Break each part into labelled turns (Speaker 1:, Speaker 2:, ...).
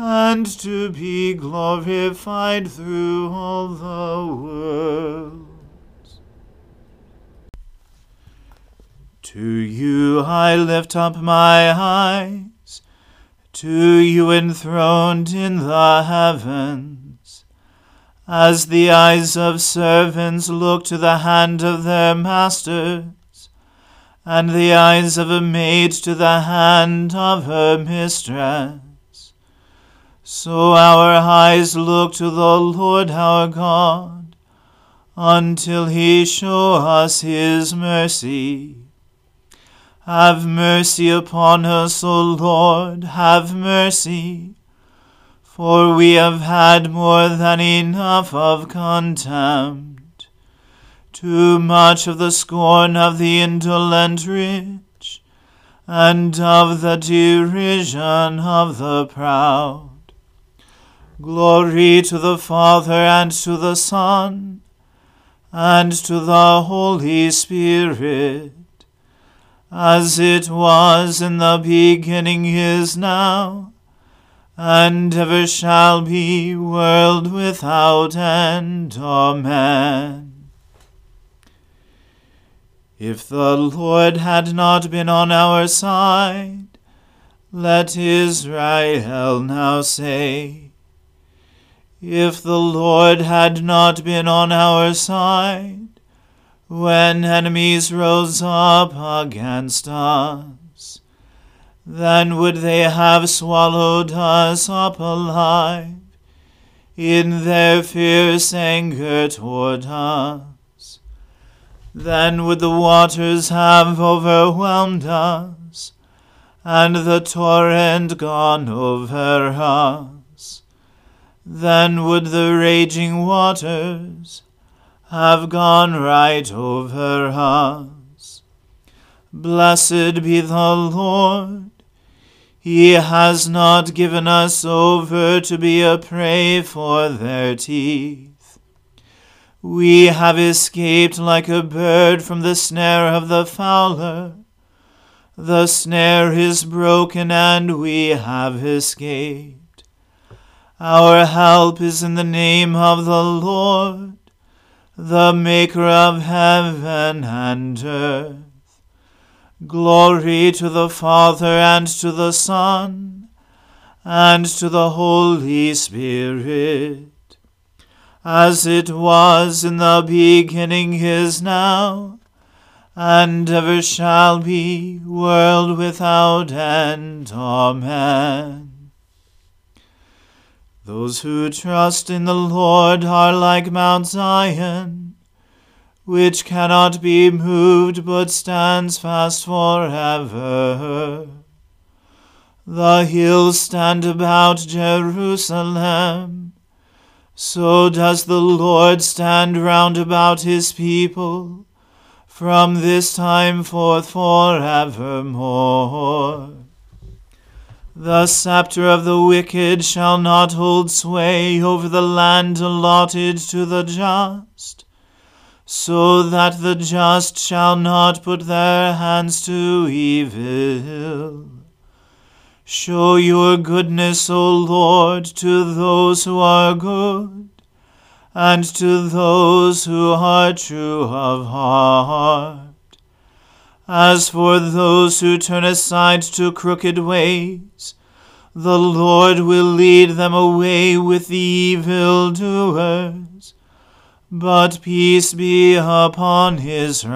Speaker 1: and to be glorified through all the worlds. To you I lift up my eyes, to you enthroned in the heavens. As the eyes of servants look to the hand of their masters, and the eyes of a maid to the hand of her mistress, so our eyes look to the Lord our God, until he show us his mercy. Have mercy upon us, O Lord, have mercy for we have had more than enough of contempt, too much of the scorn of the indolent rich, and of the derision of the proud. Glory to the Father and to the Son and to the Holy Spirit, as it was in the beginning is now and ever shall be, world without end. Amen. If the Lord had not been on our side, let Israel now say, If the Lord had not been on our side, when enemies rose up against us, then would they have swallowed us up alive in their fierce anger toward us. Then would the waters have overwhelmed us, and the torrent gone over us. Then would the raging waters have gone right over us. Blessed be the Lord. He has not given us over to be a prey for their teeth. We have escaped like a bird from the snare of the fowler. The snare is broken, and we have escaped. Our help is in the name of the Lord, the Maker of heaven and earth. Glory to the Father and to the Son and to the Holy Spirit, as it was in the beginning is now, and ever shall be, world without end. Amen. Those who trust in the Lord are like Mount Zion which cannot be moved but stands fast forever. The hills stand about Jerusalem. So does the Lord stand round about his people, from this time forth forevermore. The scepter of the wicked shall not hold sway over the land allotted to the just so that the just shall not put their hands to evil. Show your goodness, O Lord, to those who are good, and to those who are true of heart. As for those who turn aside to crooked ways, the Lord will lead them away with the evildoers but peace be upon Israel.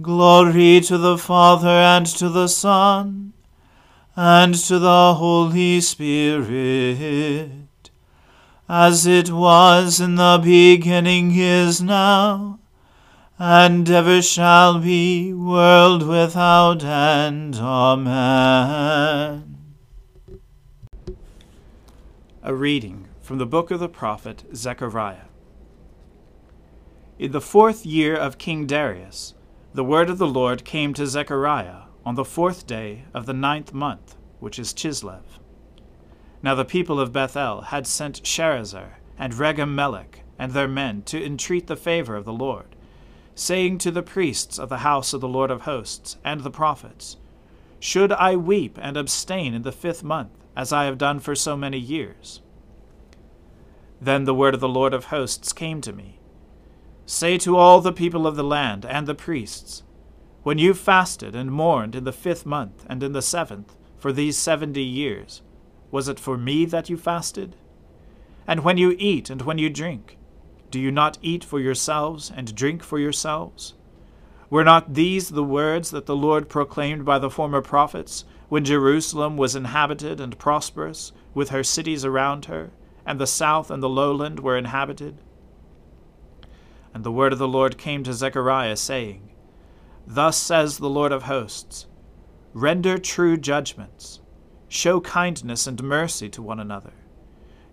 Speaker 1: Glory to the Father and to the Son and to the Holy Spirit, as it was in the beginning is now, and ever shall be, world without end. Amen.
Speaker 2: A reading from the book of the prophet Zechariah. In the fourth year of King Darius, the word of the Lord came to Zechariah on the fourth day of the ninth month, which is Chislev. Now the people of Bethel had sent Sharezer and Regem Melech and their men to entreat the favor of the Lord, saying to the priests of the house of the Lord of hosts and the prophets, Should I weep and abstain in the fifth month, as I have done for so many years? Then the word of the Lord of hosts came to me Say to all the people of the land and the priests, When you fasted and mourned in the fifth month and in the seventh for these seventy years, was it for me that you fasted? And when you eat and when you drink, do you not eat for yourselves and drink for yourselves? Were not these the words that the Lord proclaimed by the former prophets, when Jerusalem was inhabited and prosperous, with her cities around her? and the south and the lowland were inhabited. And the word of the Lord came to Zechariah, saying, Thus says the Lord of hosts Render true judgments, show kindness and mercy to one another.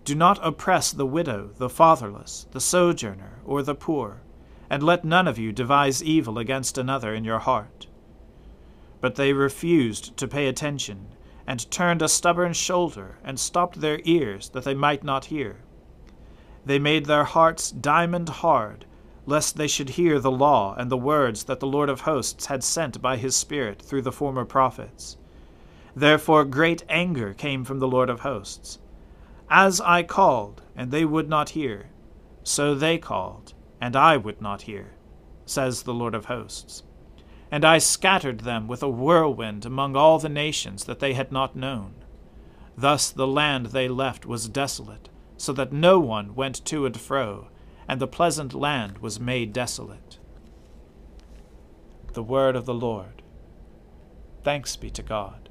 Speaker 2: Do not oppress the widow, the fatherless, the sojourner, or the poor, and let none of you devise evil against another in your heart. But they refused to pay attention and turned a stubborn shoulder, and stopped their ears, that they might not hear. They made their hearts diamond hard, lest they should hear the law and the words that the Lord of hosts had sent by his Spirit through the former prophets. Therefore great anger came from the Lord of hosts. As I called, and they would not hear, so they called, and I would not hear, says the Lord of hosts and I scattered them with a whirlwind among all the nations that they had not known. Thus the land they left was desolate, so that no one went to and fro, and the pleasant land was made desolate. The word of the Lord. Thanks be to God.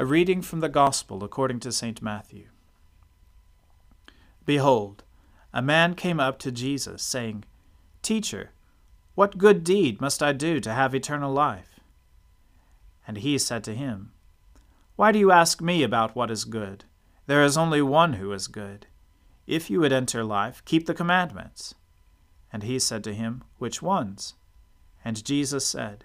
Speaker 2: A reading from the Gospel according to St. Matthew. Behold, a man came up to Jesus, saying, Teacher, what good deed must I do to have eternal life? And he said to him, Why do you ask me about what is good? There is only one who is good. If you would enter life, keep the commandments. And he said to him, Which ones? And Jesus said,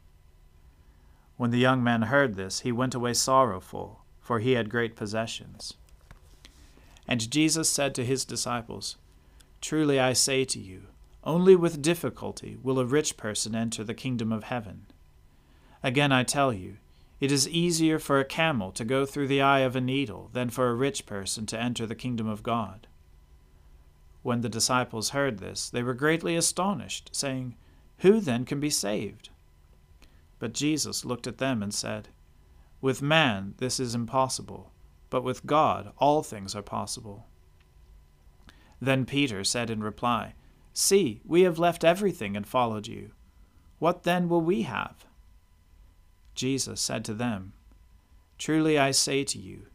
Speaker 2: When the young man heard this, he went away sorrowful, for he had great possessions. And Jesus said to his disciples, Truly I say to you, only with difficulty will a rich person enter the kingdom of heaven. Again I tell you, it is easier for a camel to go through the eye of a needle than for a rich person to enter the kingdom of God. When the disciples heard this, they were greatly astonished, saying, Who then can be saved? But Jesus looked at them and said, With man this is impossible, but with God all things are possible. Then Peter said in reply, See, we have left everything and followed you. What then will we have? Jesus said to them, Truly I say to you,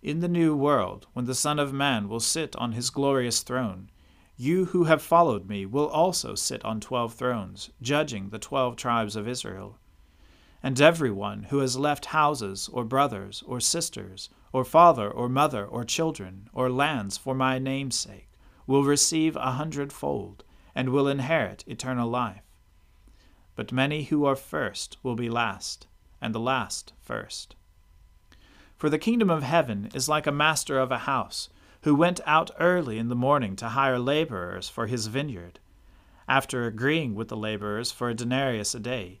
Speaker 2: in the new world, when the Son of Man will sit on his glorious throne, you who have followed me will also sit on twelve thrones, judging the twelve tribes of Israel and everyone who has left houses, or brothers, or sisters, or father, or mother, or children, or lands for my name's sake, will receive a hundredfold, and will inherit eternal life. But many who are first will be last, and the last first. For the kingdom of heaven is like a master of a house, who went out early in the morning to hire laborers for his vineyard. After agreeing with the laborers for a denarius a day,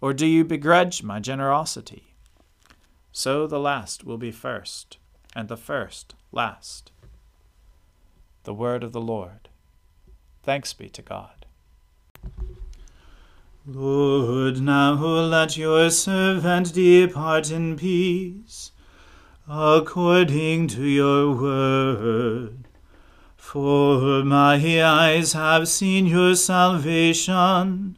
Speaker 2: Or do you begrudge my generosity? So the last will be first, and the first last. The word of the Lord. Thanks be to God.
Speaker 1: Lord, now let your servant depart in peace, according to your word. For my eyes have seen your salvation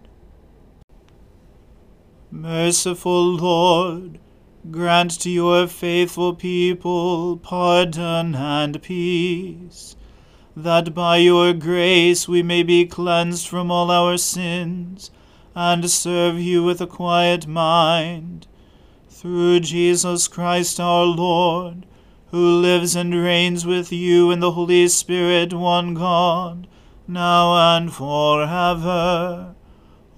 Speaker 1: Merciful Lord, grant to your faithful people pardon and peace, that by your grace we may be cleansed from all our sins and serve you with a quiet mind. Through Jesus Christ our Lord, who lives and reigns with you in the Holy Spirit, one God, now and forever.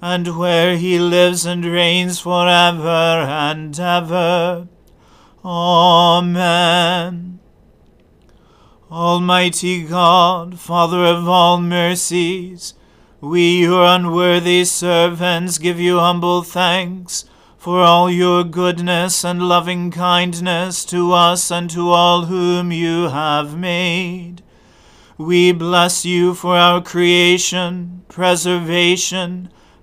Speaker 1: and where he lives and reigns for ever and ever. Amen. Almighty God, Father of all mercies, we, your unworthy servants, give you humble thanks for all your goodness and loving kindness to us and to all whom you have made. We bless you for our creation, preservation,